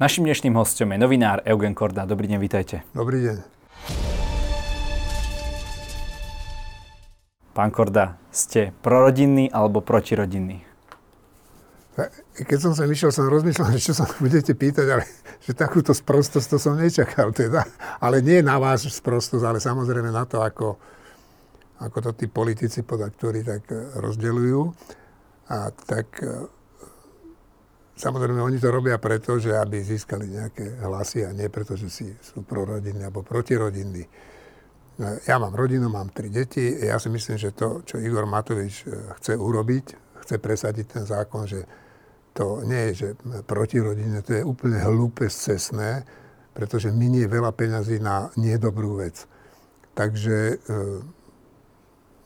Našim dnešným hostom je novinár Eugen Korda. Dobrý deň, vítajte. Dobrý deň. Pán Korda, ste prorodinný alebo protirodinný? Keď som sa išiel, som rozmýšľal, že čo sa budete pýtať, ale že takúto sprostosť to som nečakal teda. Ale nie na vás sprostosť, ale samozrejme na to, ako, ako to tí politici, ktorí tak rozdeľujú. A tak Samozrejme, oni to robia preto, že aby získali nejaké hlasy a nie preto, že si sú prorodinní alebo protirodinní. Ja mám rodinu, mám tri deti. Ja si myslím, že to, čo Igor Matovič e, chce urobiť, chce presadiť ten zákon, že to nie je, že protirodinné, to je úplne hlúpe, cestné, pretože minie veľa peňazí na nedobrú vec. Takže e,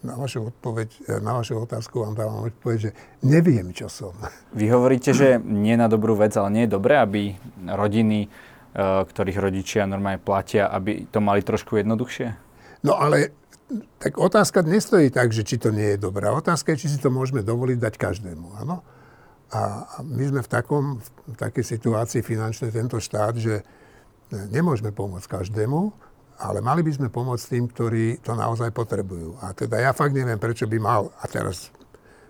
na vašu, odpoveď, na vašu otázku vám dávam odpoveď, že neviem, čo som. Vy hovoríte, že nie na dobrú vec, ale nie je dobré, aby rodiny, e, ktorých rodičia normálne platia, aby to mali trošku jednoduchšie? No ale tak otázka nestojí tak, že či to nie je dobré. Otázka je, či si to môžeme dovoliť dať každému. Áno? A my sme v, takom, v takej situácii finančnej tento štát, že nemôžeme pomôcť každému, ale mali by sme pomôcť tým, ktorí to naozaj potrebujú. A teda ja fakt neviem, prečo by mal, a teraz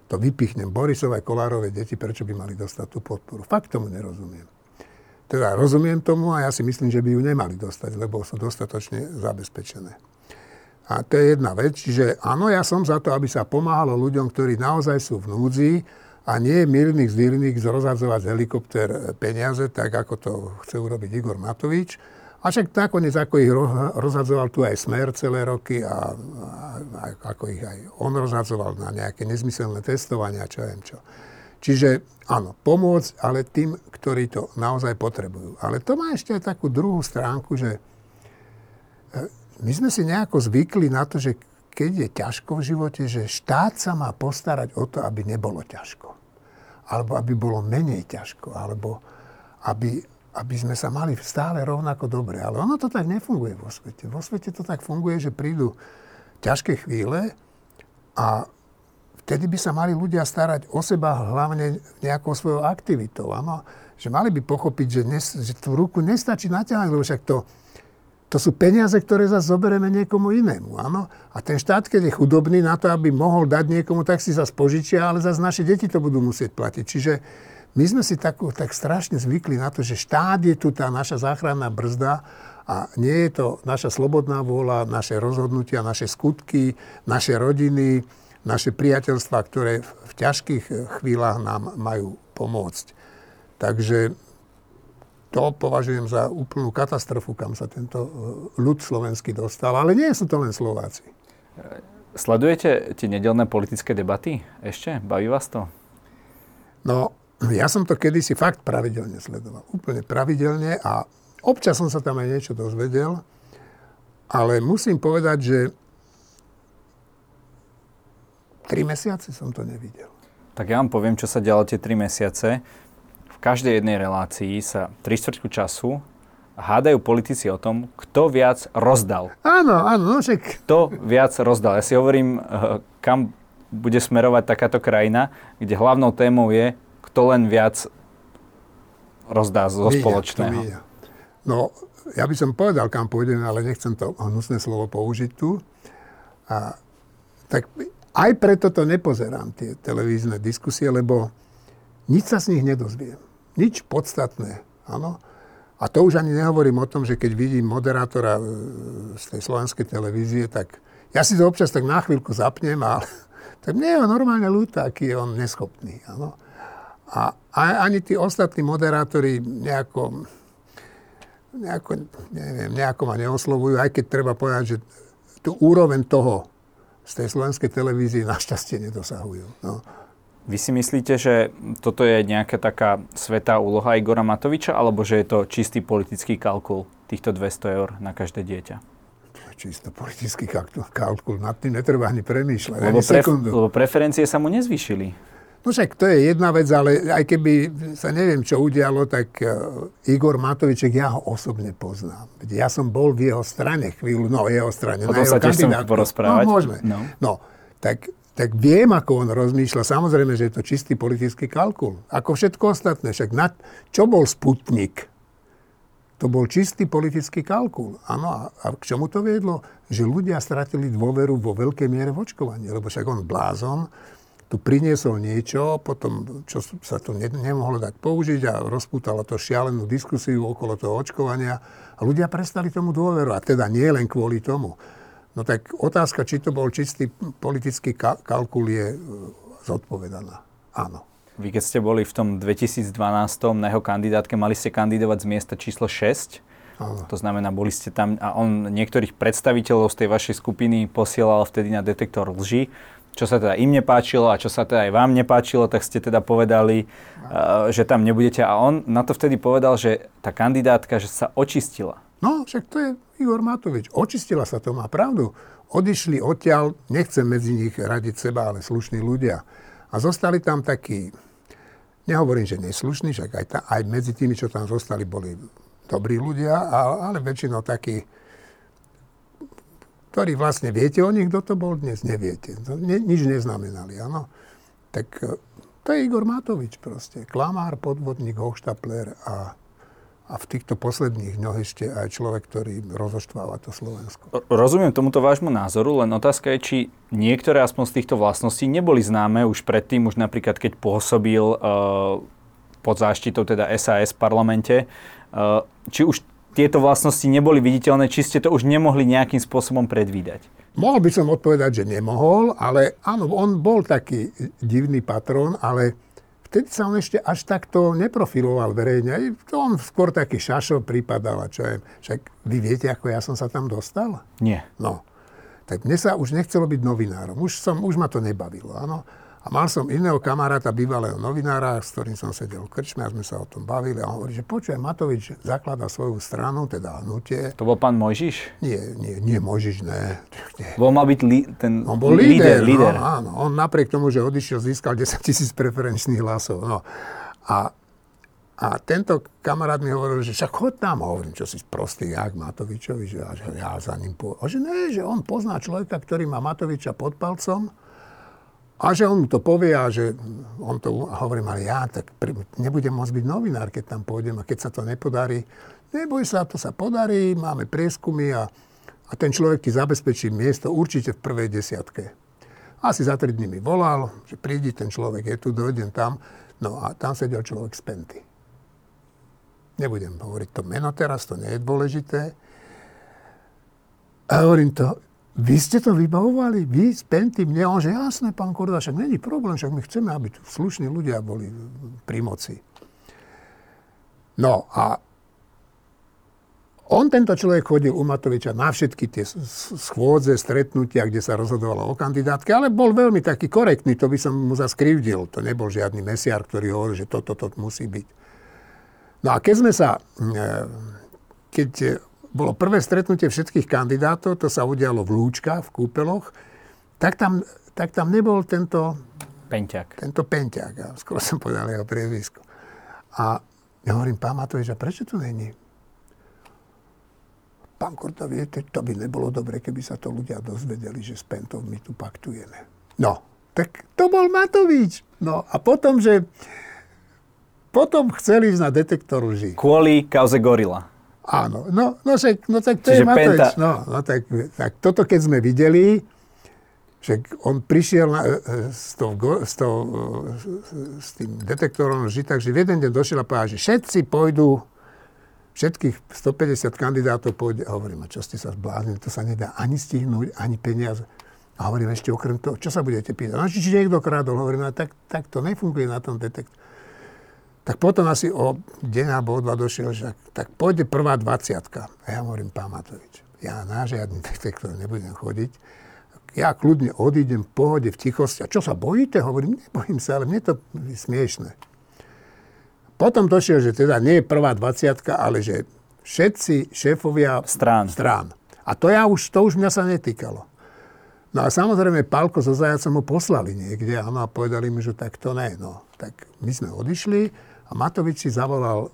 to vypichnem, Borisové, Kolárové deti, prečo by mali dostať tú podporu. Fakt tomu nerozumiem. Teda rozumiem tomu a ja si myslím, že by ju nemali dostať, lebo sú dostatočne zabezpečené. A to je jedna vec. Čiže áno, ja som za to, aby sa pomáhalo ľuďom, ktorí naozaj sú v núdzi a nie je mírnych zdýrnych zrozadzovať z helikopter peniaze, tak ako to chce urobiť Igor Matovič a však nakoniec, ako ich rozhadzoval tu aj Smer celé roky a, a ako ich aj on rozhadzoval na nejaké nezmyselné testovania, čo viem čo. Čiže áno, pomôcť, ale tým, ktorí to naozaj potrebujú. Ale to má ešte aj takú druhú stránku, že e, my sme si nejako zvykli na to, že keď je ťažko v živote, že štát sa má postarať o to, aby nebolo ťažko. Alebo aby bolo menej ťažko. Alebo aby, aby sme sa mali stále rovnako dobre. Ale ono to tak nefunguje vo svete. Vo svete to tak funguje, že prídu ťažké chvíle a vtedy by sa mali ľudia starať o seba hlavne nejakou svojou aktivitou. Ano? Že mali by pochopiť, že, nes, že tú ruku nestačí naťahať, lebo však to, to sú peniaze, ktoré zase zoberieme niekomu inému. Áno? A ten štát, keď je chudobný na to, aby mohol dať niekomu, tak si zase požičia, ale zase naše deti to budú musieť platiť. Čiže my sme si tak, tak strašne zvykli na to, že štát je tu tá naša záchranná brzda a nie je to naša slobodná vôľa, naše rozhodnutia, naše skutky, naše rodiny, naše priateľstva, ktoré v ťažkých chvíľach nám majú pomôcť. Takže to považujem za úplnú katastrofu, kam sa tento e, ľud slovenský dostal. Ale nie sú to len Slováci. Sledujete tie nedelné politické debaty ešte? Baví vás to? No, ja som to kedysi fakt pravidelne sledoval. Úplne pravidelne a občas som sa tam aj niečo dozvedel, ale musím povedať, že tri mesiace som to nevidel. Tak ja vám poviem, čo sa dialo tie tri mesiace. V každej jednej relácii sa tri štvrtku času hádajú politici o tom, kto viac rozdal. Áno, áno, no však... Kto viac rozdal. Ja si hovorím, eh, kam bude smerovať takáto krajina, kde hlavnou témou je, kto len viac rozdá zo míňa, spoločného. No, ja by som povedal, kam pôjdeme, ale nechcem to hnusné slovo použiť tu. A, tak aj preto to nepozerám, tie televízne diskusie, lebo nič sa z nich nedozviem. Nič podstatné, áno. A to už ani nehovorím o tom, že keď vidím moderátora e, z tej slovenskej televízie, tak ja si to občas tak na chvíľku zapnem a tak mne je normálne ľúto, aký je on neschopný. Áno. A ani tí ostatní moderátori nejako, nejako, neviem, nejako ma neoslovujú, aj keď treba povedať, že tú úroveň toho z tej slovenskej televízie našťastie nedosahujú. No. Vy si myslíte, že toto je nejaká taká svetá úloha Igora Matoviča, alebo že je to čistý politický kalkul týchto 200 eur na každé dieťa? Čisto politický kalkul, nad tým netreba ani premýšľať. Lebo, ani pref- lebo preferencie sa mu nezvýšili. No však to je jedna vec, ale aj keby sa neviem, čo udialo, tak uh, Igor Matoviček, ja ho osobne poznám. Ja som bol v jeho strane chvíľu, no jeho strane, o jeho sa tiež porozprávať. No, môžeme. No. no tak, tak viem, ako on rozmýšľa. Samozrejme, že je to čistý politický kalkul. Ako všetko ostatné. Však na, čo bol Sputnik? to bol čistý politický kalkul. Áno, a, a k čomu to viedlo? Že ľudia stratili dôveru vo veľkej miere v očkovanie, lebo však on blázon tu priniesol niečo, potom čo sa to ne, nemohlo dať použiť a rozpútalo to šialenú diskusiu okolo toho očkovania a ľudia prestali tomu dôveru. A teda nie len kvôli tomu. No tak otázka, či to bol čistý politický ka- kalkul, je e, zodpovedaná. Áno. Vy keď ste boli v tom 2012 na jeho kandidátke, mali ste kandidovať z miesta číslo 6. Áno. To znamená, boli ste tam a on niektorých predstaviteľov z tej vašej skupiny posielal vtedy na detektor lži. Čo sa teda im nepáčilo a čo sa teda aj vám nepáčilo, tak ste teda povedali, uh, že tam nebudete. A on na to vtedy povedal, že tá kandidátka, že sa očistila. No, však to je Igor Matovič. Očistila sa, to má pravdu. Odišli odtiaľ, nechcem medzi nich radiť seba, ale slušní ľudia. A zostali tam takí Nehovorím, že neslušní, však aj, ta, aj medzi tými, čo tam zostali, boli dobrí ľudia, ale väčšinou takí, ktorí vlastne viete o nich, kto to bol dnes, neviete. To ne, nič neznamenali, áno. Tak e, to je Igor Matovič proste. Klamár, podvodník, hochštapler a a v týchto posledných dňoch ešte aj človek, ktorý rozoštváva to Slovensko. Rozumiem tomuto vášmu názoru, len otázka je, či niektoré aspoň z týchto vlastností neboli známe už predtým, už napríklad keď pôsobil uh, pod záštitou teda SAS v parlamente, uh, či už tieto vlastnosti neboli viditeľné, či ste to už nemohli nejakým spôsobom predvídať? Mohol by som odpovedať, že nemohol, ale áno, on bol taký divný patrón, ale vtedy sa on ešte až takto neprofiloval verejne. On skôr taký šašo pripadal a čo je. Však vy viete, ako ja som sa tam dostal? Nie. No. Tak mne sa už nechcelo byť novinárom. Už, som, už ma to nebavilo. Áno. A mal som iného kamaráta, bývalého novinára, s ktorým som sedel v krčme a sme sa o tom bavili. A on hovorí, že počujem, Matovič zaklada svoju stranu, teda hnutie. To bol pán Mojžiš? Nie, nie, nie Mojžiš, ne. nie. Bol mal byť li, ten On bol líder, líder. No, áno. On napriek tomu, že odišiel, získal 10 tisíc preferenčných hlasov. No. A, a tento kamarát mi hovoril, že však chod tam. Hovorím, čo si prostý, jak Matovičovi, že, že ja za ním po... A že ne, že on pozná človeka, ktorý má Matoviča pod palcom a že on mu to povie a že on to, hovorím, ale ja tak nebudem môcť byť novinár, keď tam pôjdem a keď sa to nepodarí. Neboj sa, to sa podarí, máme prieskumy a, a ten človek ti zabezpečí miesto určite v prvej desiatke. Asi za tri dní mi volal, že prídi, ten človek je tu, dojdem tam. No a tam sedel človek z Penty. Nebudem hovoriť to meno teraz, to nie je dôležité. A hovorím to, vy ste to vybavovali? Vy s Pentym? Nie, on že jasné, pán Korda, však není problém, však my chceme, aby tu slušní ľudia boli pri moci. No a on, tento človek, chodil u Matoviča na všetky tie schôdze, stretnutia, kde sa rozhodovalo o kandidátke, ale bol veľmi taký korektný, to by som mu zaskrivdil. To nebol žiadny mesiar, ktorý hovoril, že toto, toto musí byť. No a keď sme sa, eh, keď bolo prvé stretnutie všetkých kandidátov, to sa udialo v Lúčkach, v Kúpeloch, tak tam, tak tam nebol tento... Penťák. Tento Penťák, ja, skoro som povedal jeho priezvisko. A ja hovorím, pán Matovič, a prečo tu není? Pán Korta, viete, to by nebolo dobre, keby sa to ľudia dozvedeli, že s Pentom my tu paktujeme. No, tak to bol Matovič. No a potom, že potom chceli ísť na detektor lži. Kvôli kauze Gorila. Áno, no, no, však, no tak to Čiže je Matovič. Penta... No, no tak, tak toto keď sme videli, že on prišiel na, e, e, s, tou, s, tou, e, s tým detektorom lži, takže v jeden deň došiel a povedal, že všetci pôjdu, všetkých 150 kandidátov pôjde. A hovorím, a čo ste sa zbláznili, to sa nedá ani stihnúť, ani peniaze. A hovorím ešte okrem toho, čo sa budete pýtať? No, či, niekto krádol, hovorím, a tak, tak to nefunguje na tom detektore. Tak potom asi o deň alebo o dva došiel, že tak pôjde prvá dvaciatka. A ja hovorím, pán Matovič, ja na žiadny detektor nebudem chodiť. Ja kľudne odídem v pohode, v tichosti. A čo sa bojíte? Hovorím, nebojím sa, ale mne to je smiešne. Potom došiel, že teda nie je prvá dvaciatka, ale že všetci šéfovia strán. strán. A to, ja už, to už mňa sa netýkalo. No a samozrejme, Pálko so Zajacom ho poslali niekde, áno, a povedali mi, že tak to ne. No, tak my sme odišli Matovič si zavolal e,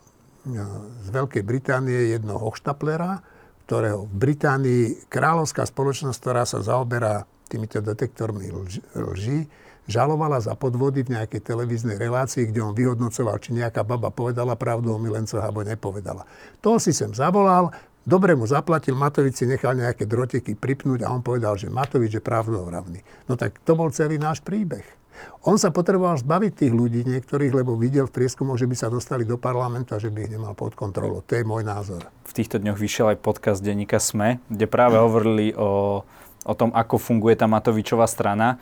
z Veľkej Británie jednoho hochštaplera, ktorého v Británii kráľovská spoločnosť, ktorá sa zaoberá týmito detektormi lži, žalovala za podvody v nejakej televíznej relácii, kde on vyhodnocoval, či nejaká baba povedala pravdu o milencoch alebo nepovedala. To si sem zavolal, dobre mu zaplatil, Matovič si nechal nejaké droteky pripnúť a on povedal, že Matovič je pravdovravný. No tak to bol celý náš príbeh. On sa potreboval zbaviť tých ľudí niektorých, lebo videl v prieskumoch, že by sa dostali do parlamentu a že by ich nemal pod kontrolou. To je môj názor. V týchto dňoch vyšiel aj podcast denníka SME, kde práve hovorili o, o tom, ako funguje tá Matovičová strana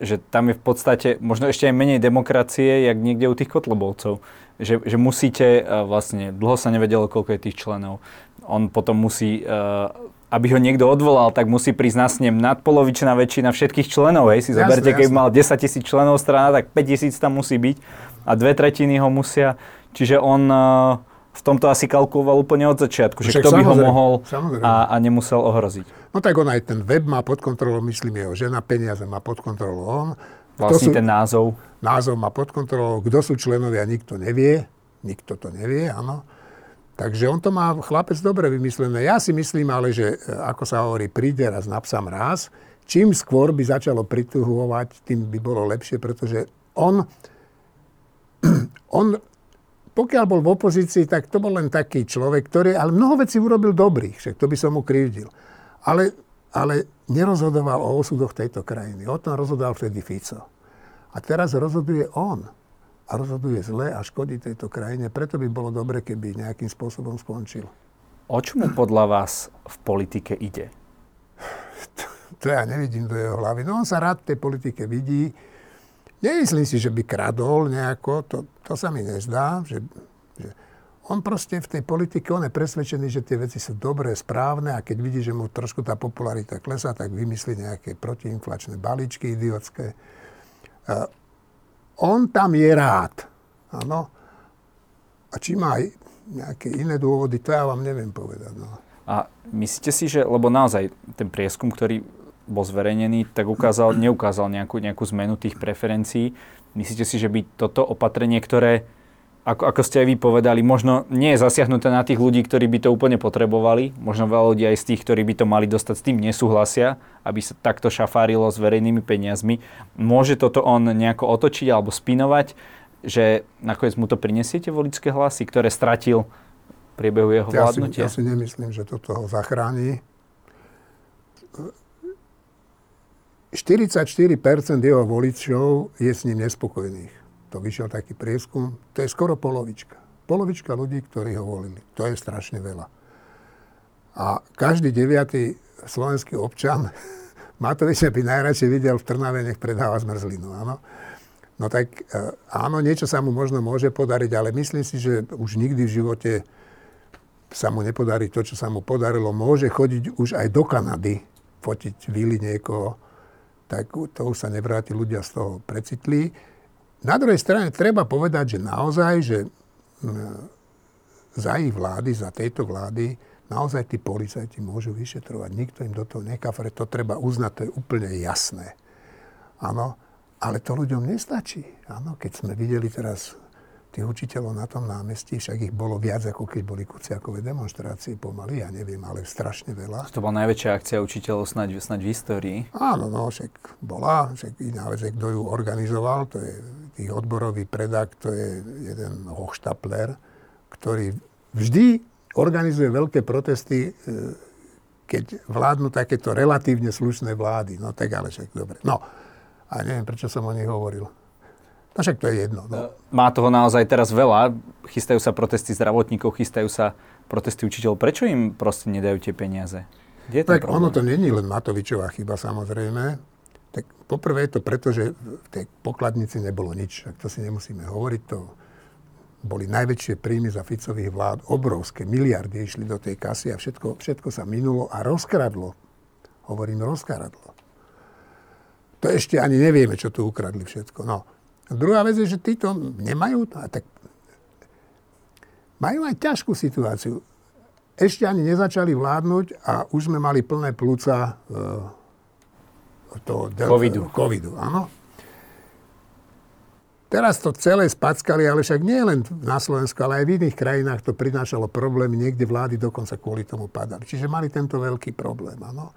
že tam je v podstate možno ešte aj menej demokracie, jak niekde u tých kotlobovcov. Že, že musíte, uh, vlastne, dlho sa nevedelo, koľko je tých členov. On potom musí, uh, aby ho niekto odvolal, tak musí prísť na snem nadpolovičná väčšina všetkých členov. Hej, si jasne, zoberte, keď mal 10 tisíc členov strana, tak 5 tisíc tam musí byť a dve tretiny ho musia. Čiže on uh, v tomto asi kalkuloval úplne od začiatku, že kto by ho mohol a, a nemusel ohroziť. No tak on aj ten web má pod kontrolou, myslím, jeho žena, peniaze má pod kontrolou on. Vlastne sú, ten názov. Názov má pod kontrolou, kto sú členovia, nikto nevie. Nikto to nevie, áno. Takže on to má chlapec dobre vymyslené. Ja si myslím ale, že e, ako sa hovorí, príde raz na psa. Čím skôr by začalo prituhovať, tým by bolo lepšie, pretože on, on pokiaľ bol v opozícii, tak to bol len taký človek, ktorý, ale mnoho vecí urobil dobrých, však to by som mu krivdil. Ale, ale nerozhodoval o osudoch tejto krajiny. O tom rozhodoval vtedy Fico. A teraz rozhoduje on. A rozhoduje zle a škodí tejto krajine. Preto by bolo dobre, keby nejakým spôsobom skončil. O čomu podľa vás v politike ide? To, to ja nevidím do jeho hlavy. No on sa rád v tej politike vidí Nemyslím si, že by kradol nejako, to, to sa mi nezdá. Že, že on proste v tej politike, on je presvedčený, že tie veci sú dobré, správne a keď vidí, že mu trošku tá popularita klesá, tak vymyslí nejaké protiinflačné balíčky idiotské. On tam je rád. Áno. A či má nejaké iné dôvody, to ja vám neviem povedať. No. A myslíte si, že, lebo naozaj ten prieskum, ktorý bol zverejnený, tak ukázal, neukázal nejakú, nejakú zmenu tých preferencií. Myslíte si, že by toto opatrenie, ktoré, ako, ako ste aj vy povedali, možno nie je zasiahnuté na tých ľudí, ktorí by to úplne potrebovali, možno veľa ľudí aj z tých, ktorí by to mali dostať, s tým nesúhlasia, aby sa takto šafárilo s verejnými peniazmi. Môže toto on nejako otočiť alebo spinovať, že nakoniec mu to prinesiete voličské hlasy, ktoré stratil priebehu jeho ja vládnutia? Si, ja si nemyslím, že toto ho zachráni 44% jeho voličov je s ním nespokojných. To vyšiel taký prieskum. To je skoro polovička. Polovička ľudí, ktorí ho volili. To je strašne veľa. A každý deviatý slovenský občan Matoviča by najradšej videl v Trnave, nech predáva zmrzlinu. Áno? No tak e, áno, niečo sa mu možno môže podariť, ale myslím si, že už nikdy v živote sa mu nepodarí to, čo sa mu podarilo. Môže chodiť už aj do Kanady, fotiť vily niekoho tak to už sa nevráti, ľudia z toho precitli. Na druhej strane treba povedať, že naozaj, že za ich vlády, za tejto vlády, naozaj tí policajti môžu vyšetrovať. Nikto im do toho nekafre, to treba uznať, to je úplne jasné. Áno, ale to ľuďom nestačí. Áno, keď sme videli teraz tých učiteľov na tom námestí, však ich bolo viac, ako keď boli kuciakové demonstrácie pomaly, ja neviem, ale strašne veľa. To bola najväčšia akcia učiteľov snáď, snáď v histórii. Áno, no, však bola, však iná vec, kto ju organizoval, to je tých odborový predak, to je jeden hochštapler, ktorý vždy organizuje veľké protesty, e, keď vládnu takéto relatívne slušné vlády. No tak ale však dobre. No, a neviem, prečo som o nich hovoril. No však to je jedno. No. Má toho naozaj teraz veľa. Chystajú sa protesty zdravotníkov, chystajú sa protesty učiteľov. Prečo im proste nedajú tie peniaze? Kde je tak ono to není len Matovičová chyba samozrejme. Tak poprvé je to preto, že v tej pokladnici nebolo nič. Tak to si nemusíme hovoriť. To boli najväčšie príjmy za Ficových vlád. Obrovské miliardy išli do tej kasy a všetko, všetko sa minulo a rozkradlo. Hovorím rozkradlo. To ešte ani nevieme, čo tu ukradli všetko. No. A druhá vec je, že títo nemajú, a tak majú aj ťažkú situáciu. Ešte ani nezačali vládnuť a už sme mali plné plúca uh, toho covidu. covidu áno. Teraz to celé spackali, ale však nie len na Slovensku, ale aj v iných krajinách to prinášalo problémy. Niekde vlády dokonca kvôli tomu padali. Čiže mali tento veľký problém. Áno.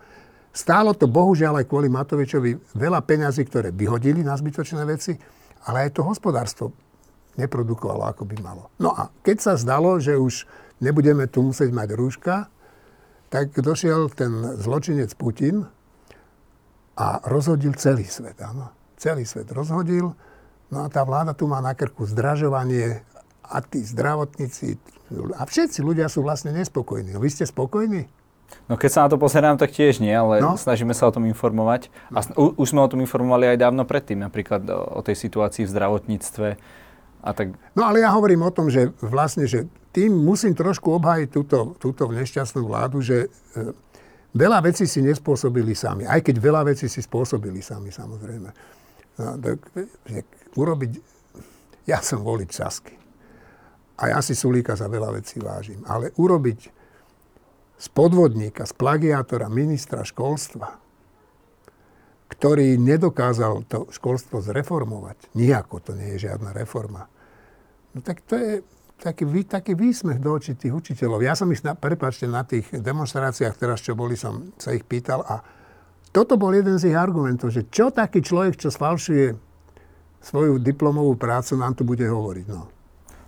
Stálo to bohužiaľ aj kvôli Matovičovi veľa peňazí, ktoré vyhodili na zbytočné veci, ale aj to hospodárstvo neprodukovalo, ako by malo. No a keď sa zdalo, že už nebudeme tu musieť mať rúška, tak došiel ten zločinec Putin a rozhodil celý svet. Áno. Celý svet rozhodil. No a tá vláda tu má na krku zdražovanie a tí zdravotníci a všetci ľudia sú vlastne nespokojní. Vy ste spokojní? No keď sa na to pozerám, tak tiež nie, ale no. snažíme sa o tom informovať. A u, už sme o tom informovali aj dávno predtým, napríklad o, o tej situácii v zdravotníctve. A tak... No ale ja hovorím o tom, že vlastne, že tým musím trošku obhájiť túto, túto nešťastnú vládu, že e, veľa vecí si nespôsobili sami. Aj keď veľa vecí si spôsobili sami, samozrejme. No, tak, že urobiť... Ja som volič Sasky. A ja si Sulíka za veľa vecí vážim. Ale urobiť z podvodníka, z plagiátora ministra školstva, ktorý nedokázal to školstvo zreformovať, nijako to nie je žiadna reforma, no tak to je taký, taký výsmech do očí tých učiteľov. Ja som ich, na, prepáčte, na tých demonstráciách teraz, čo boli, som sa ich pýtal a toto bol jeden z ich argumentov, že čo taký človek, čo sfalšuje svoju diplomovú prácu, nám tu bude hovoriť. No.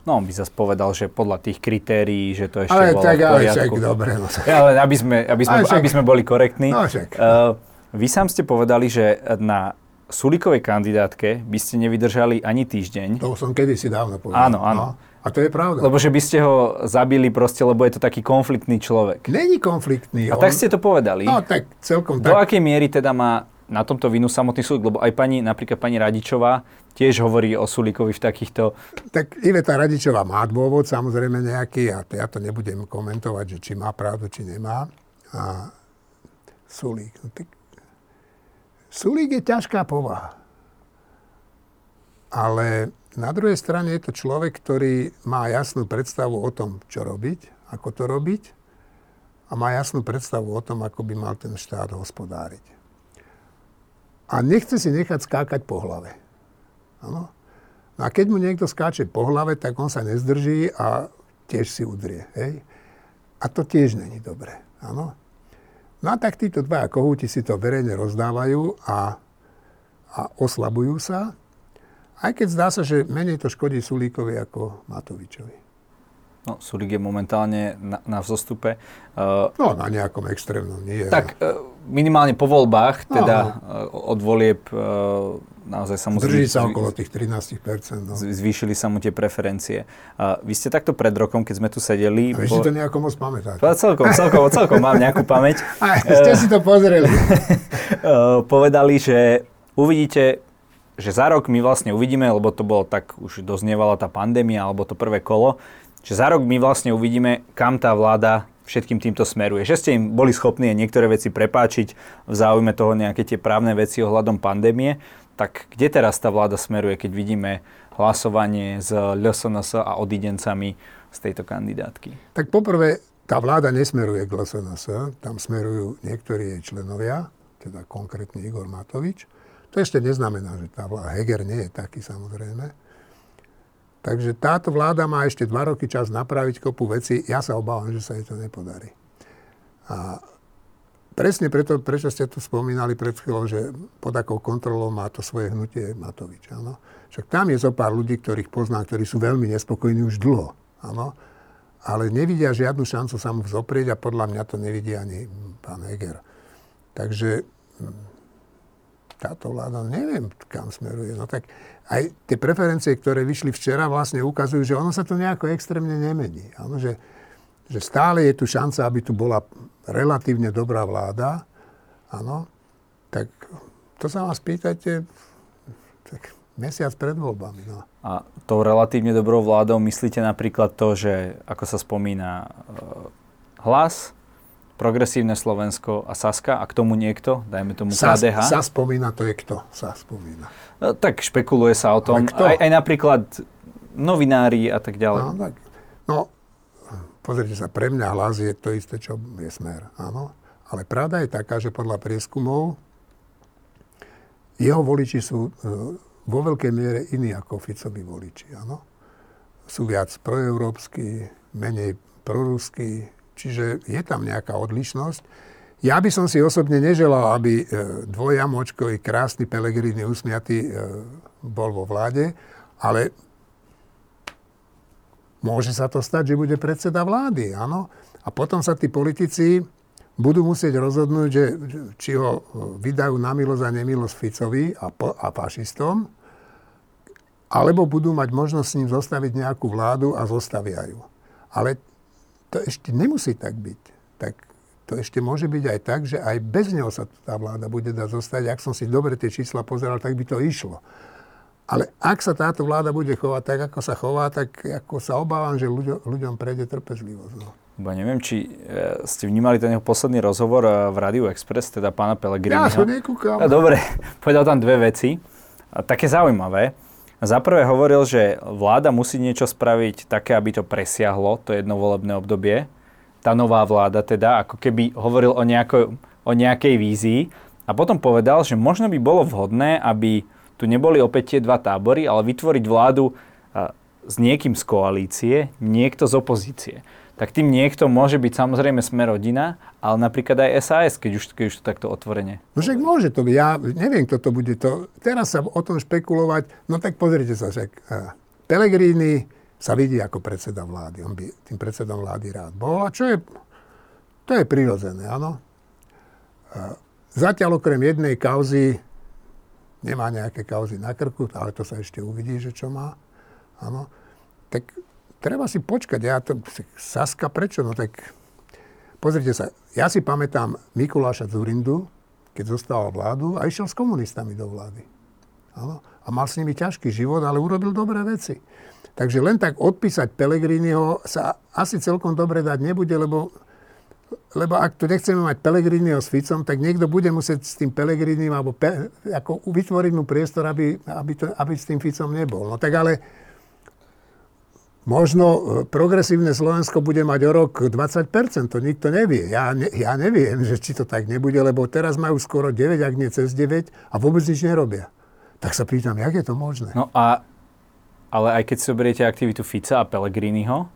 No, on by zase povedal, že podľa tých kritérií, že to ešte ale bolo tak, v poriadku. Ale tak, dobre. No. Ale aby sme, aby sme, však, aby sme boli korektní. No, však. Uh, vy sám ste povedali, že na Sulikovej kandidátke by ste nevydržali ani týždeň. To som kedysi dávno povedal. Áno, áno. No. A to je pravda. Lebo že by ste ho zabili proste, lebo je to taký konfliktný človek. Není konfliktný. A on... tak ste to povedali. No tak celkom Do tak. akej miery teda má na tomto vinu samotný súd? Lebo aj pani, napríklad pani Radičová tiež hovorí o Sulíkovi v takýchto... Tak Iveta Radičová má dôvod samozrejme nejaký a ja to nebudem komentovať, že či má pravdu, či nemá. A Sulík. No, tak... Sulík je ťažká povaha. Ale na druhej strane je to človek, ktorý má jasnú predstavu o tom, čo robiť, ako to robiť a má jasnú predstavu o tom, ako by mal ten štát hospodáriť. A nechce si nechať skákať po hlave. Ano? No a keď mu niekto skáče po hlave, tak on sa nezdrží a tiež si udrie. Hej? A to tiež není dobre. Ano? No a tak títo dvaja kohúti si to verejne rozdávajú a, a oslabujú sa. Aj keď zdá sa, že menej to škodí Sulíkovi ako Matovičovi. No, Sulík je momentálne na, na vzostupe. Uh, no, na nejakom extrémnom nie. Tak uh, minimálne po voľbách, teda uh, od volieb uh, naozaj sa mu... Drží sa okolo tých 13%. No. Zvýšili sa mu tie preferencie. Uh, vy ste takto pred rokom, keď sme tu sedeli... A vy po... si to nejako moc pamätáte. Celkom, celkom, celkom mám nejakú pamäť. Aj, ste si to pozreli. uh, povedali, že uvidíte že za rok my vlastne uvidíme, lebo to bolo tak, už doznievala tá pandémia, alebo to prvé kolo, že za rok my vlastne uvidíme, kam tá vláda všetkým týmto smeruje. Že ste im boli schopní niektoré veci prepáčiť v záujme toho nejaké tie právne veci ohľadom pandémie, tak kde teraz tá vláda smeruje, keď vidíme hlasovanie s LSNS a odidencami z tejto kandidátky? Tak poprvé, tá vláda nesmeruje k LSNS, tam smerujú niektorí jej členovia, teda konkrétne Igor Matovič. To ešte neznamená, že tá vláda Heger nie je taký samozrejme. Takže táto vláda má ešte dva roky čas napraviť kopu veci. Ja sa obávam, že sa jej to nepodarí. A presne preto, prečo ste tu spomínali pred chvíľou, že pod akou kontrolou má to svoje hnutie Matovič. Áno? Však tam je zo pár ľudí, ktorých poznám, ktorí sú veľmi nespokojní už dlho. Áno? Ale nevidia žiadnu šancu sa mu vzoprieť a podľa mňa to nevidí ani pán Heger. Takže hm, táto vláda, neviem, kam smeruje. No tak aj tie preferencie, ktoré vyšli včera, vlastne ukazujú, že ono sa to nejako extrémne nemení. Ano, že, že stále je tu šanca, aby tu bola relatívne dobrá vláda. Áno, tak to sa vás pýtate tak mesiac pred voľbami. No. A tou relatívne dobrou vládou myslíte napríklad to, že ako sa spomína e, hlas, Progresívne Slovensko a Saska a k tomu niekto, dajme tomu Sas, KDH. Sa spomína, to je kto? Sa spomína. No, tak špekuluje sa o tom. Aj, aj napríklad novinári a tak ďalej. No, tak, no, pozrite sa, pre mňa hlas je to isté, čo je smer. Áno. Ale pravda je taká, že podľa prieskumov jeho voliči sú e, vo veľkej miere iní ako Ficovi voliči. Áno. Sú viac proeurópsky, menej proruskí, Čiže je tam nejaká odlišnosť. Ja by som si osobne neželal, aby e, dvojamočkový, krásny Pelegrini usmiatý e, bol vo vláde, ale môže sa to stať, že bude predseda vlády, áno. A potom sa tí politici budú musieť rozhodnúť, že, či ho e, vydajú na milosť a nemilosť Ficovi a, a fašistom, alebo budú mať možnosť s ním zostaviť nejakú vládu a zostavia ju. Ale to ešte nemusí tak byť. Tak to ešte môže byť aj tak, že aj bez neho sa tá vláda bude dať zostať. Ak som si dobre tie čísla pozeral, tak by to išlo. Ale ak sa táto vláda bude chovať tak, ako sa chová, tak ako sa obávam, že ľuďom, ľuďom prejde trpezlivosť. No. Neviem, či e, ste vnímali ten jeho posledný rozhovor e, v Radio Express, teda pána Pellegriniho. Ja som nekúkal. No, dobre, povedal tam dve veci. A také zaujímavé. Za prvé hovoril, že vláda musí niečo spraviť také, aby to presiahlo, to jedno volebné obdobie tá nová vláda teda, ako keby hovoril o, nejako, o nejakej vízii a potom povedal, že možno by bolo vhodné, aby tu neboli opäť tie dva tábory, ale vytvoriť vládu s niekým z koalície, niekto z opozície. Tak tým niekto môže byť samozrejme sme rodina, ale napríklad aj SAS, keď už, keď už to takto otvorene. No však môže to byť. Ja neviem, kto to bude. To, teraz sa o tom špekulovať. No tak pozrite sa však. Pelegrini, sa vidí ako predseda vlády. On by tým predsedom vlády rád bol. A čo je, to je prirodzené, áno. Zatiaľ okrem jednej kauzy, nemá nejaké kauzy na krku, ale to sa ešte uvidí, že čo má. Áno. Tak treba si počkať. Ja to, Saska, prečo? No tak pozrite sa, ja si pamätám Mikuláša Zurindu, keď zostával vládu a išiel s komunistami do vlády. Áno. A mal s nimi ťažký život, ale urobil dobré veci. Takže len tak odpísať Pelegriniho sa asi celkom dobre dať nebude, lebo, lebo ak tu nechceme mať Pelegriniho s Ficom, tak niekto bude musieť s tým Pelegrinim alebo pe, ako vytvoriť mu priestor, aby, aby, to, aby s tým Ficom nebol. No tak ale možno e, progresívne Slovensko bude mať o rok 20%, to nikto nevie. Ja, ne, ja neviem, že či to tak nebude, lebo teraz majú skoro 9, ak nie cez 9 a vôbec nič nerobia. Tak sa pýtam, jak je to možné? No a ale aj keď si zoberiete aktivitu Fica a Pellegriniho,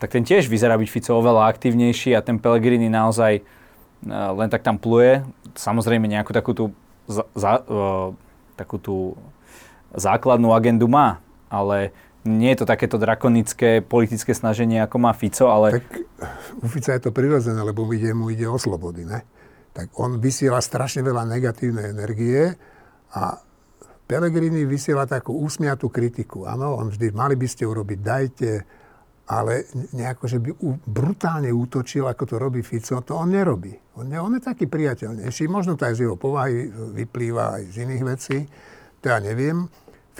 tak ten tiež vyzerá byť Fico oveľa aktívnejší a ten Pellegrini naozaj uh, len tak tam pluje. Samozrejme nejakú takú tú, za, za, uh, takú tú základnú agendu má, ale nie je to takéto drakonické politické snaženie, ako má Fico, ale... Tak u Fica je to prirodzené, lebo ide, mu ide o slobody, ne? Tak on vysiela strašne veľa negatívnej energie a Pelegrini vysiela takú úsmiatú kritiku. Áno, on vždy, mali by ste urobiť, dajte, ale nejako, že by brutálne útočil, ako to robí Fico, to on nerobí. On, on je taký priateľnejší, možno to aj z jeho povahy vyplýva aj z iných vecí, to ja neviem.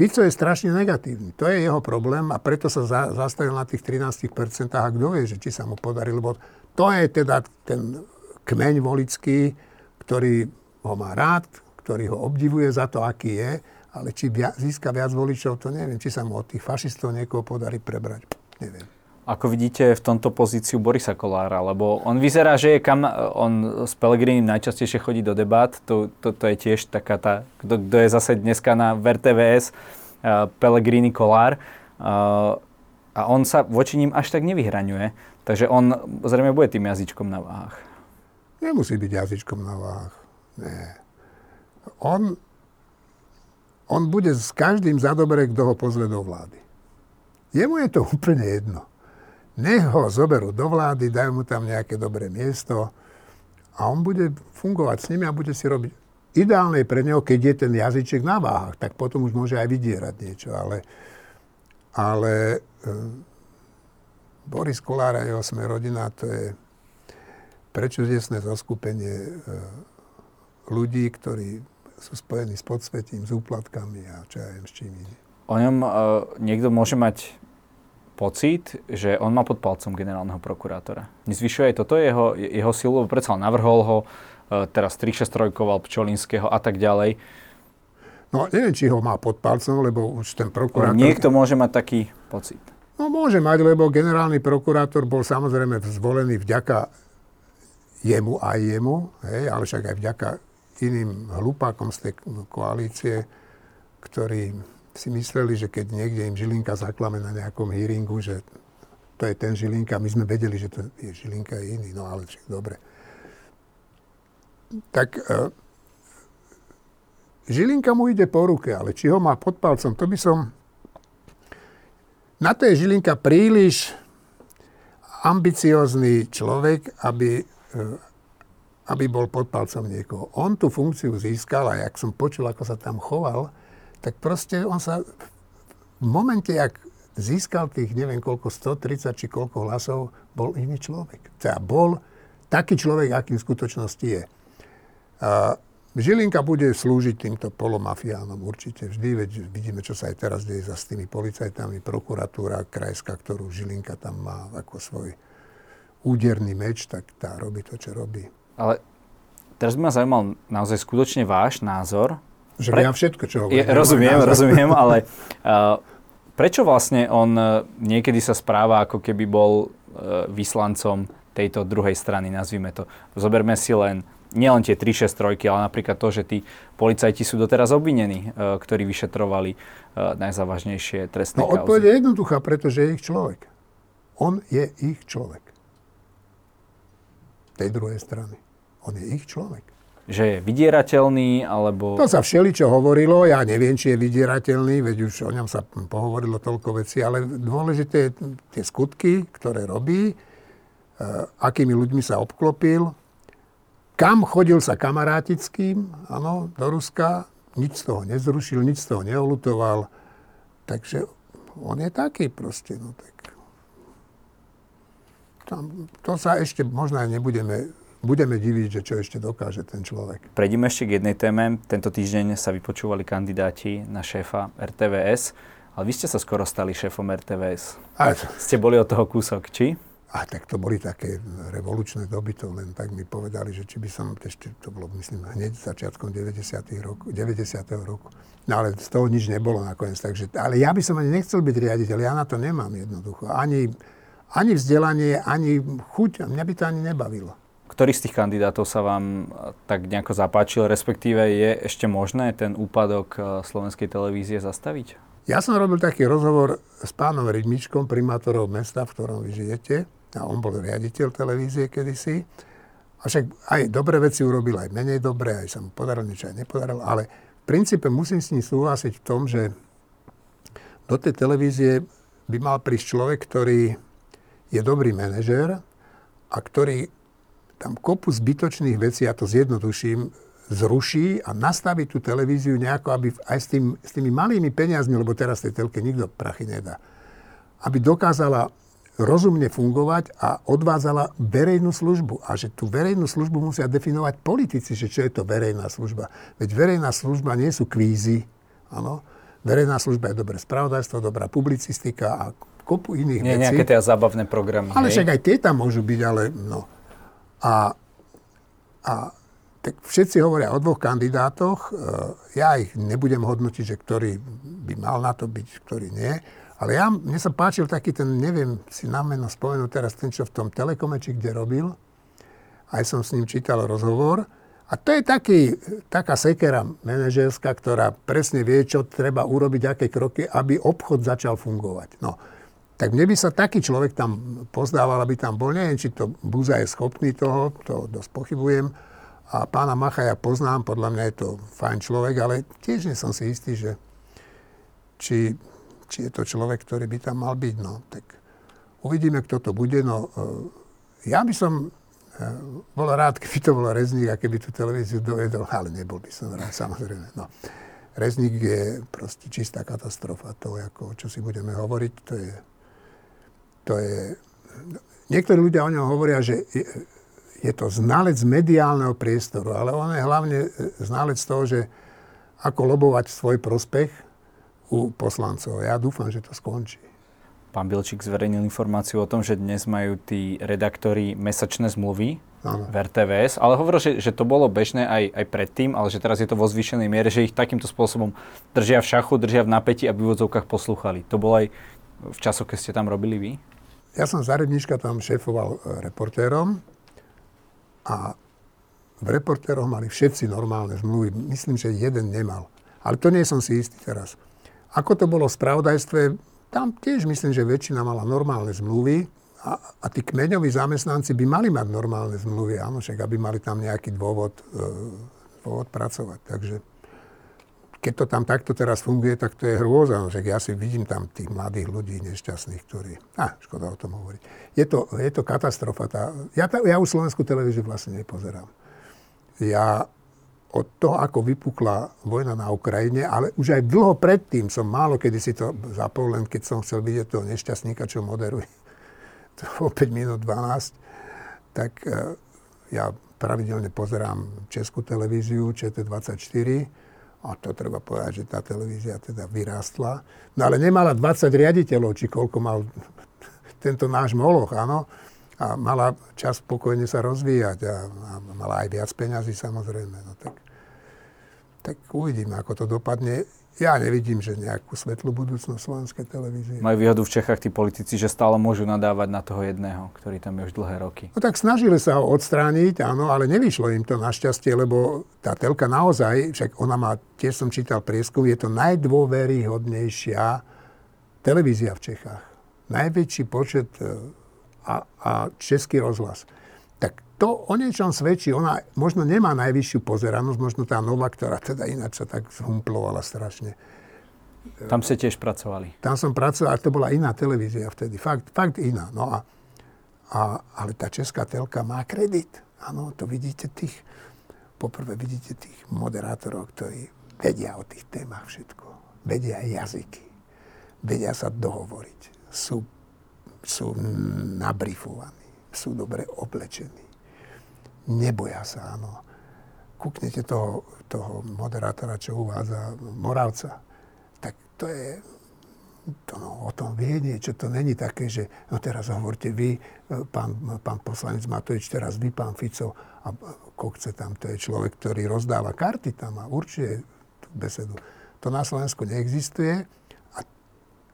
Fico je strašne negatívny, to je jeho problém a preto sa za, zastavil na tých 13% a kto vie, že či sa mu podarí, lebo to je teda ten kmeň volický, ktorý ho má rád, ktorý ho obdivuje za to, aký je ale či získa viac voličov, to neviem. Či sa mu od tých fašistov niekoho podarí prebrať, neviem. Ako vidíte v tomto pozíciu Borisa Kolára, lebo on vyzerá, že je kam, on s Pelegrinim najčastejšie chodí do debát, to, to, to je tiež taká tá, kto, kto je zase dneska na VRTVS, uh, Pelegrini Kolár, uh, a on sa voči ním až tak nevyhraňuje, takže on zrejme bude tým jazyčkom na váhach. Nemusí byť jazyčkom na váhach, nie. On on bude s každým za dobre, kto ho pozve do vlády. Jemu je to úplne jedno. Nech ho zoberú do vlády, dajú mu tam nejaké dobré miesto a on bude fungovať s nimi a bude si robiť ideálne pre neho, keď je ten jazyček na váhach, tak potom už môže aj vydierať niečo, ale, ale e, Boris Kolár a jeho sme rodina, to je prečudesné zoskupenie e, ľudí, ktorí sú spojení s podsvetím, s úplatkami a čo ja viem s čím ide. O ňom uh, niekto môže mať pocit, že on má pod palcom generálneho prokurátora. Nezvyšuje aj toto jeho, jeho silu, predsa navrhol ho, uh, teraz 363 Pčolinského a tak ďalej. No neviem, či ho má pod palcom, lebo už ten prokurátor... Niekto môže mať taký pocit. No môže mať, lebo generálny prokurátor bol samozrejme zvolený vďaka jemu aj jemu, hej, ale však aj vďaka iným hlupákom z tej koalície, ktorí si mysleli, že keď niekde im Žilinka zaklame na nejakom hearingu, že to je ten Žilinka. My sme vedeli, že to je Žilinka je iný, no ale však dobre. tak e, Žilinka mu ide po ruke, ale či ho má pod palcom, to by som... Na to je Žilinka príliš ambiciózny človek, aby, e, aby bol pod palcom niekoho. On tú funkciu získal a jak som počul, ako sa tam choval, tak proste on sa v momente, jak získal tých neviem koľko, 130 či koľko hlasov, bol iný človek. Teda bol taký človek, akým v skutočnosti je. A Žilinka bude slúžiť týmto polomafiánom určite vždy, veď vidíme, čo sa aj teraz deje za s tými policajtami, prokuratúra krajská, ktorú Žilinka tam má ako svoj úderný meč, tak tá robí to, čo robí. Ale teraz by ma zaujímal naozaj skutočne váš názor. Že Pre... ja všetko, čo hovorím. Je, rozumiem, rozumiem, ale uh, prečo vlastne on uh, niekedy sa správa, ako keby bol uh, vyslancom tejto druhej strany, nazvime to. Zoberme si len nielen tie 3-6 ale napríklad to, že tí policajti sú doteraz obvinení, e, ktorí vyšetrovali e, najzávažnejšie trestné no, kauzy. odpoveď je jednoduchá, pretože je ich človek. On je ich človek. Tej druhej strany. On je ich človek. Že je vydierateľný, alebo... To sa všeličo hovorilo, ja neviem, či je vydierateľný, veď už o ňom sa pohovorilo toľko vecí, ale dôležité tie skutky, ktoré robí, e, akými ľuďmi sa obklopil, kam chodil sa kamarátickým, áno, do Ruska, nič z toho nezrušil, nič z toho neolutoval. Takže on je taký proste, no tak. Tam, to sa ešte možno aj nebudeme budeme diviť, že čo ešte dokáže ten človek. Prejdeme ešte k jednej téme. Tento týždeň sa vypočúvali kandidáti na šéfa RTVS, ale vy ste sa skoro stali šéfom RTVS. A... Ste boli od toho kúsok, či? A tak to boli také revolučné doby, to len tak mi povedali, že či by som, ešte to bolo myslím hneď začiatkom 90. roku, 90. roku. No ale z toho nič nebolo nakoniec. Takže, ale ja by som ani nechcel byť riaditeľ, ja na to nemám jednoducho. Ani, ani vzdelanie, ani chuť, mňa by to ani nebavilo. Ktorý z tých kandidátov sa vám tak nejako zapáčil, respektíve je ešte možné ten úpadok eh, slovenskej televízie zastaviť? Ja som robil taký rozhovor s pánom Rydmičkom, primátorom mesta, v ktorom vy žijete a on bol riaditeľ televízie kedysi. A však aj dobré veci urobil, aj menej dobré, aj sa mu podarilo, niečo aj nepodarilo. Ale v princípe musím s ním súhlasiť v tom, že do tej televízie by mal prísť človek, ktorý je dobrý manažér a ktorý tam kopu zbytočných vecí, ja to zjednoduším, zruší a nastaví tú televíziu nejako, aby aj s, tým, s tými malými peniazmi, lebo teraz tej telke nikto prachy nedá, aby dokázala rozumne fungovať a odvádzala verejnú službu. A že tú verejnú službu musia definovať politici, že čo je to verejná služba. Veď verejná služba nie sú kvízy, áno. Verejná služba je dobré spravodajstvo, dobrá publicistika a kopu iných nie, vecí. nejaké tie zábavné programy. Ale však aj tie tam môžu byť, ale no. A, a tak všetci hovoria o dvoch kandidátoch. E, ja ich nebudem hodnotiť, že ktorý by mal na to byť, ktorý nie. Ale ja, mne sa páčil taký ten, neviem si na meno spomenúť teraz, ten, čo v tom Telekome, či kde robil. Aj som s ním čítal rozhovor. A to je taký, taká sekera manažerská, ktorá presne vie, čo treba urobiť, aké kroky, aby obchod začal fungovať. No, tak mne by sa taký človek tam pozdával, aby tam bol. Neviem, či to Buza je schopný toho, to dosť pochybujem. A pána Macha ja poznám, podľa mňa je to fajn človek, ale tiež nie som si istý, že či či je to človek, ktorý by tam mal byť. No, tak uvidíme, kto to bude. No, e, ja by som e, bol rád, keby to bol Rezník a keby tú televíziu dovedol, ale nebol by som rád, samozrejme. No. Rezník je proste čistá katastrofa. To, ako, čo si budeme hovoriť, to je, to je... Niektorí ľudia o ňom hovoria, že je, to znalec mediálneho priestoru, ale on je hlavne znalec toho, že ako lobovať svoj prospech, u poslancov. Ja dúfam, že to skončí. Pán Bilčík zverejnil informáciu o tom, že dnes majú tí redaktori mesačné zmluvy ano. v RTVS, ale hovoril, že, že to bolo bežné aj, aj predtým, ale že teraz je to vo zvýšenej miere, že ich takýmto spôsobom držia v šachu, držia v napätí a v úvodzovkách poslúchali. To bolo aj v časoch, keď ste tam robili vy? Ja som za Rednička tam šéfoval e, reportérom a v reportéroch mali všetci normálne zmluvy. Myslím, že jeden nemal. Ale to nie som si istý teraz. Ako to bolo v spravodajstve, tam tiež myslím, že väčšina mala normálne zmluvy a, a tí kmeňoví zamestnanci by mali mať normálne zmluvy, áno, však aby mali tam nejaký dôvod, e, dôvod pracovať. Takže keď to tam takto teraz funguje, tak to je hrôza. No, však ja si vidím tam tých mladých ľudí nešťastných, ktorí... A, škoda o tom hovoriť. Je to, je to katastrofa. Tá, ja, tá, ja už slovenskú televíziu vlastne nepozerám. Ja od toho, ako vypukla vojna na Ukrajine, ale už aj dlho predtým som málo kedy si to zapol, len keď som chcel vidieť toho nešťastníka, čo moderuje o 5 minút 12, tak e, ja pravidelne pozerám Českú televíziu, ČT24, a to treba povedať, že tá televízia teda vyrástla. No ale nemala 20 riaditeľov, či koľko mal tento náš moloch, áno. A mala čas spokojne sa rozvíjať a, a mala aj viac peňazí samozrejme. No tak, tak uvidíme, ako to dopadne ja nevidím, že nejakú svetlú budúcnosť slovenskej televízie. Majú výhodu v Čechách tí politici, že stále môžu nadávať na toho jedného, ktorý tam je už dlhé roky. No tak snažili sa ho odstrániť, áno, ale nevyšlo im to našťastie, lebo tá telka naozaj, však ona má, tiež som čítal prieskum, je to najdôveryhodnejšia televízia v Čechách. Najväčší počet e, a, a český rozhlas to o niečom svedčí. Ona možno nemá najvyššiu pozeranosť, možno tá nová, ktorá teda ináč sa tak zhumplovala strašne. Tam ste tiež pracovali. Tam som pracoval, ale to bola iná televízia vtedy. Fakt, fakt iná. No a, a, ale tá česká telka má kredit. Áno, to vidíte tých, poprvé vidíte tých moderátorov, ktorí vedia o tých témach všetko. Vedia jazyky. Vedia sa dohovoriť. Sú, sú nabrifovaní. Sú dobre oblečení neboja sa, áno. Kúknete toho, toho moderátora, čo uvádza Moravca, tak to je, to no, o tom vie niečo, to není také, že no teraz hovorte vy, pán, pán poslanec Matovič, teraz vy, pán Fico, a Kokce tam, to je človek, ktorý rozdáva karty tam a určite tú besedu. To na Slovensku neexistuje a,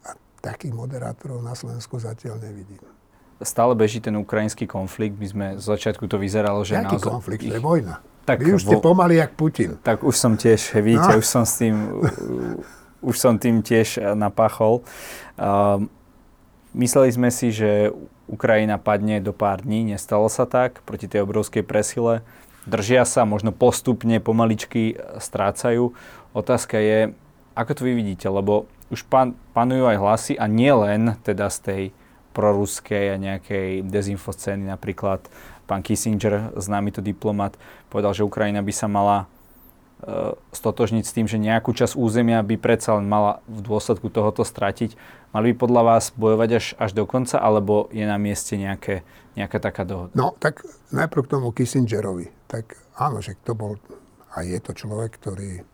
a takých moderátorov na Slovensku zatiaľ nevidím stále beží ten ukrajinský konflikt. My sme z začiatku to vyzeralo, že Jaký naozaj... konflikt? Ich... To je vojna. Tak Vy už vo... ste pomaly jak Putin. Tak už som tiež, vidíte, no. už som s tým, už som tým tiež eh, napáchol. Uh, mysleli sme si, že Ukrajina padne do pár dní, nestalo sa tak proti tej obrovskej presile. Držia sa, možno postupne, pomaličky eh, strácajú. Otázka je, ako to vy vidíte, lebo už pan, panujú aj hlasy a nie len teda z tej proruskej a nejakej dezinfoscény. Napríklad pán Kissinger, známy to diplomat, povedal, že Ukrajina by sa mala e, stotožniť s tým, že nejakú časť územia by predsa len mala v dôsledku tohoto stratiť. Mali by podľa vás bojovať až, až do konca, alebo je na mieste nejaké, nejaká taká dohoda? No, tak najprv k tomu Kissingerovi. Tak áno, že to bol a je to človek, ktorý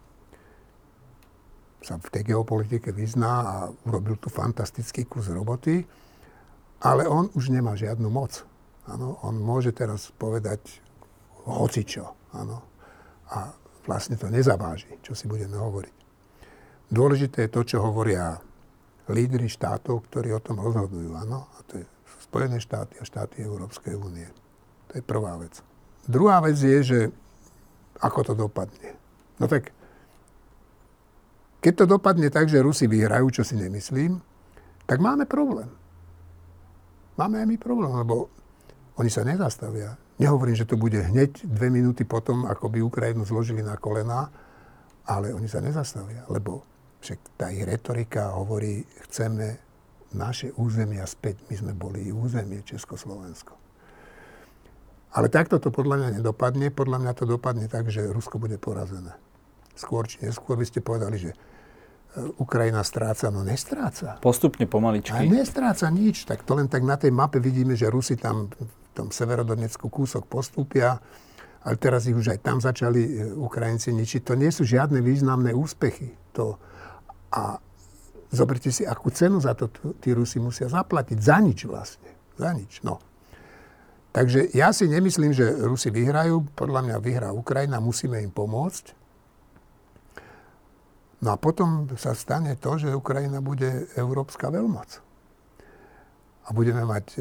sa v tej geopolitike vyzná a urobil tu fantastický kus roboty. Ale on už nemá žiadnu moc. Ano, on môže teraz povedať hocičo. Ano. A vlastne to nezaváži, čo si budeme hovoriť. Dôležité je to, čo hovoria lídry štátov, ktorí o tom rozhodujú. Ano? A to je Spojené štáty a štáty Európskej únie. To je prvá vec. Druhá vec je, že ako to dopadne. No tak, keď to dopadne tak, že Rusi vyhrajú, čo si nemyslím, tak máme problém máme aj my problém, lebo oni sa nezastavia. Nehovorím, že to bude hneď dve minúty potom, ako by Ukrajinu zložili na kolena, ale oni sa nezastavia, lebo však tá ich retorika hovorí, chceme naše územia späť. My sme boli územie Československo. Ale takto to podľa mňa nedopadne. Podľa mňa to dopadne tak, že Rusko bude porazené. Skôr či neskôr by ste povedali, že Ukrajina stráca, no nestráca. Postupne, pomaličky. A nestráca nič. Tak to len tak na tej mape vidíme, že Rusi tam v tom severodonecku kúsok postúpia, ale teraz ich už aj tam začali e, Ukrajinci ničiť. To nie sú žiadne významné úspechy. To, a zoberte si, akú cenu za to tí Rusi musia zaplatiť. Za nič vlastne. Za nič. No. Takže ja si nemyslím, že Rusi vyhrajú. Podľa mňa vyhrá Ukrajina, musíme im pomôcť. No a potom sa stane to, že Ukrajina bude európska veľmoc. A budeme mať e,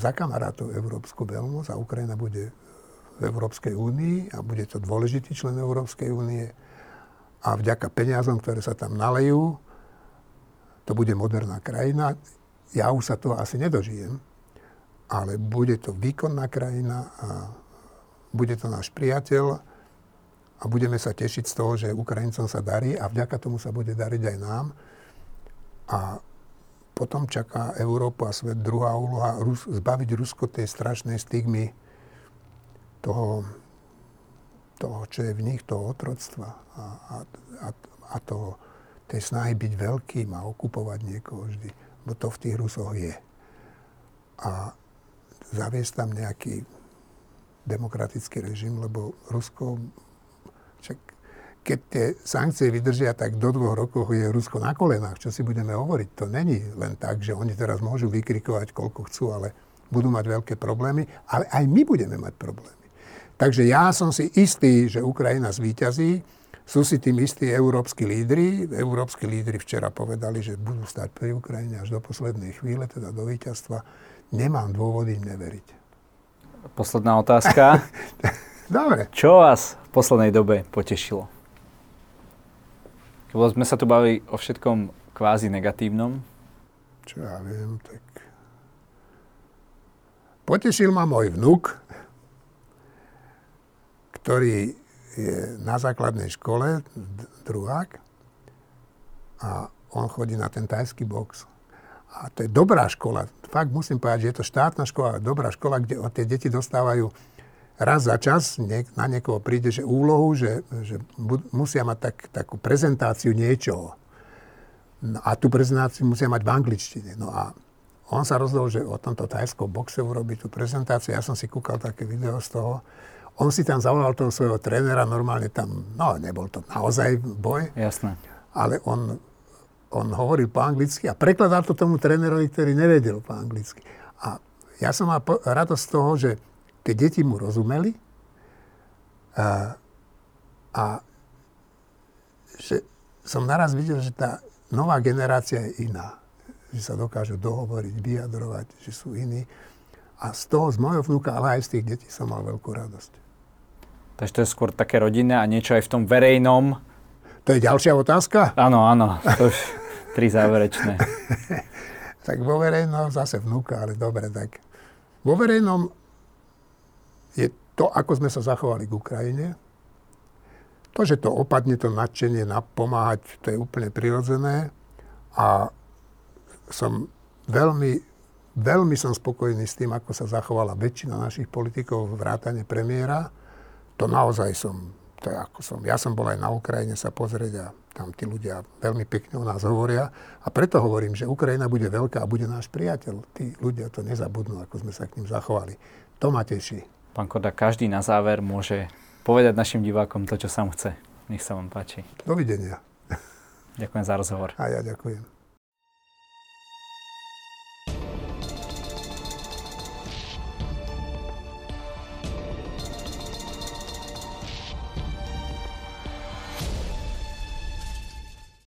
za kamarátov európsku veľmoc a Ukrajina bude v Európskej únii a bude to dôležitý člen Európskej únie. A vďaka peniazom, ktoré sa tam nalejú, to bude moderná krajina. Ja už sa to asi nedožijem. ale bude to výkonná krajina a bude to náš priateľ a budeme sa tešiť z toho, že Ukrajincom sa darí a vďaka tomu sa bude dariť aj nám. A potom čaká Európu a svet druhá úloha Rus, zbaviť Rusko tej strašnej stigmy toho, toho, čo je v nich, toho otroctva a, a, a, a toho, tej snahy byť veľkým a okupovať niekoho vždy. Bo to v tých Rusoch je. A zaviesť tam nejaký demokratický režim, lebo Rusko, keď tie sankcie vydržia, tak do dvoch rokov je Rusko na kolenách. Čo si budeme hovoriť? To není len tak, že oni teraz môžu vykrikovať, koľko chcú, ale budú mať veľké problémy, ale aj my budeme mať problémy. Takže ja som si istý, že Ukrajina zvíťazí. Sú si tým istí európsky lídry. Európsky lídry včera povedali, že budú stať pri Ukrajine až do poslednej chvíle, teda do víťazstva. Nemám dôvody im neveriť. Posledná otázka. Dobre. Čo vás v poslednej dobe potešilo? Lebo sme sa tu bavili o všetkom kvázi negatívnom. Čo ja viem, tak... Potešil ma môj vnuk, ktorý je na základnej škole, druhák, a on chodí na ten tajský box. A to je dobrá škola. Fakt musím povedať, že je to štátna škola, dobrá škola, kde tie deti dostávajú raz za čas niek- na niekoho príde, že úlohu, že, že bud- musia mať tak, takú prezentáciu niečoho. No a tú prezentáciu musia mať v angličtine. No a on sa rozhodol, že o tomto tajskom boxe urobí tú prezentáciu. Ja som si kúkal také video z toho. On si tam zavolal toho svojho trénera, normálne tam, no nebol to naozaj boj. Jasné. Ale on, on hovoril po anglicky a prekladal to tomu trénerovi, ktorý nevedel po anglicky. A ja som mal radosť z toho, že keď deti mu rozumeli a, a že som naraz videl, že tá nová generácia je iná. Že sa dokážu dohovoriť, vyjadrovať, že sú iní. A z toho, z mojho vnúka, ale aj z tých detí som mal veľkú radosť. Takže to je skôr také rodinné a niečo aj v tom verejnom. To je ďalšia otázka? Áno, áno. To už tri záverečné. tak vo verejnom zase vnúka, ale dobre, tak vo verejnom je to, ako sme sa zachovali k Ukrajine. To, že to opadne, to nadšenie napomáhať, to je úplne prirodzené. A som veľmi, veľmi som spokojný s tým, ako sa zachovala väčšina našich politikov, vrátane premiéra. To naozaj som, to je ako som, ja som bol aj na Ukrajine sa pozrieť a tam tí ľudia veľmi pekne o nás hovoria. A preto hovorím, že Ukrajina bude veľká a bude náš priateľ. Tí ľudia to nezabudnú, ako sme sa k ním zachovali. To ma teší. Pán Koda, každý na záver môže povedať našim divákom to, čo sám chce. Nech sa vám páči. Dovidenia. Ďakujem za rozhovor. A ja ďakujem.